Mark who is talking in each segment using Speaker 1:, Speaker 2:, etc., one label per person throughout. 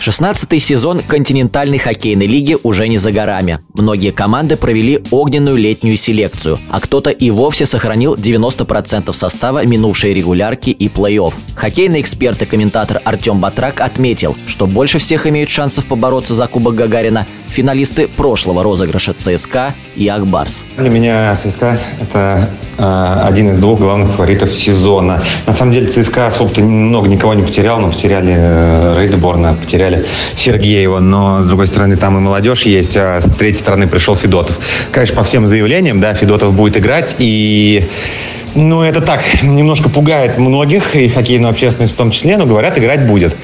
Speaker 1: 16-й сезон континентальной хоккейной лиги уже не за горами. Многие команды провели огненную летнюю селекцию, а кто-то и вовсе сохранил 90% состава минувшей регулярки и плей-офф. Хоккейный эксперт и комментатор Артем Батрак отметил, что больше всех имеют шансов побороться за Кубок Гагарина финалисты прошлого розыгрыша ЦСКА и Акбарс.
Speaker 2: Для меня ЦСКА – это один из двух главных фаворитов сезона. На самом деле ЦСКА особо-то много никого не потерял, но потеряли э, Рейдеборна, потеряли Сергеева, но, с другой стороны, там и молодежь есть, а с третьей стороны пришел Федотов. Конечно, по всем заявлениям, да, Федотов будет играть, и ну, это так, немножко пугает многих, и хоккейную общественность в том числе, но говорят, играть будет.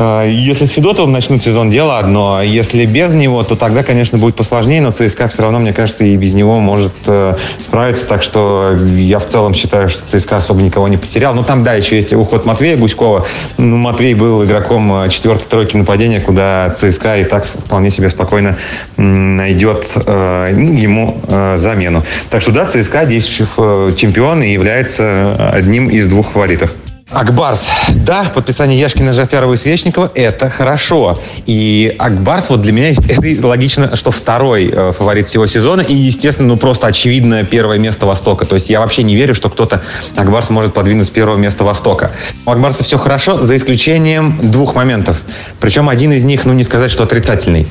Speaker 2: Э, Если с Федотовым начнут сезон, дело одно. а Если без него, то тогда, конечно, будет посложнее, но ЦСКА все равно, мне кажется, и без него может э, справиться. Так что я в целом считаю, что ЦСКА особо никого не потерял. Ну, там, да, еще есть уход Матвея Гуськова. Ну, Матвей был игроком э, четвертой тройки нападения, куда ЦСКА и так вполне себе спокойно найдет э, ему замену. Так что, да, ЦСКА действующий чемпион и является одним из двух фаворитов. Акбарс. Да, подписание Яшкина, Жафярова и Свечникова – это хорошо. И Акбарс, вот для меня это логично, что второй э, фаворит всего сезона. И, естественно, ну просто очевидное первое место Востока. То есть я вообще не верю, что кто-то Акбарс может подвинуть с первого места Востока. У Акбарса все хорошо, за исключением двух моментов. Причем один из них, ну не сказать, что отрицательный.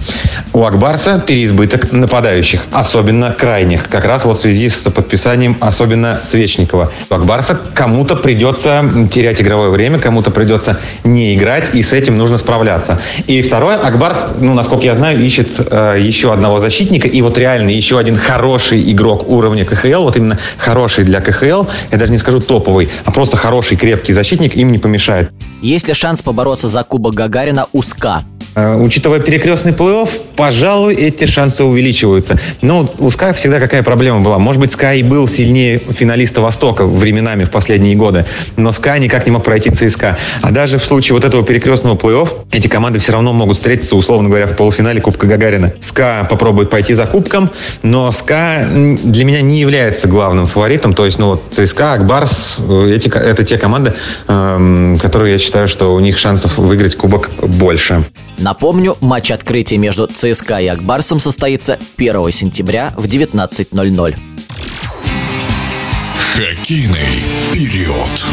Speaker 2: У Акбарса переизбыток нападающих, особенно крайних. Как раз вот в связи с подписанием особенно Свечникова. У Акбарса кому-то придется терять игровое время, кому-то придется не играть, и с этим нужно справляться. И второе, Акбарс, ну, насколько я знаю, ищет э, еще одного защитника, и вот реально еще один хороший игрок уровня КХЛ, вот именно хороший для КХЛ, я даже не скажу топовый, а просто хороший, крепкий защитник им не помешает.
Speaker 1: Есть ли шанс побороться за Кубок Гагарина у СКА?
Speaker 2: Э, Учитывая перекрестный плей-офф, пожалуй, эти шансы увеличиваются. Но у Ска всегда какая проблема была? Может быть, и был сильнее финалиста Востока временами в последние годы, но Ска никак не мог пройти ЦСКА. А даже в случае вот этого перекрестного плей-офф, эти команды все равно могут встретиться, условно говоря, в полуфинале Кубка Гагарина. СКА попробует пойти за кубком, но СКА для меня не является главным фаворитом. То есть, ну вот ЦСКА, Акбарс, эти, это те команды, эм, которые я считаю, что у них шансов выиграть кубок больше.
Speaker 1: Напомню, матч открытия между ЦСКА и Акбарсом состоится 1 сентября в 19.00.
Speaker 3: Хоккейный период.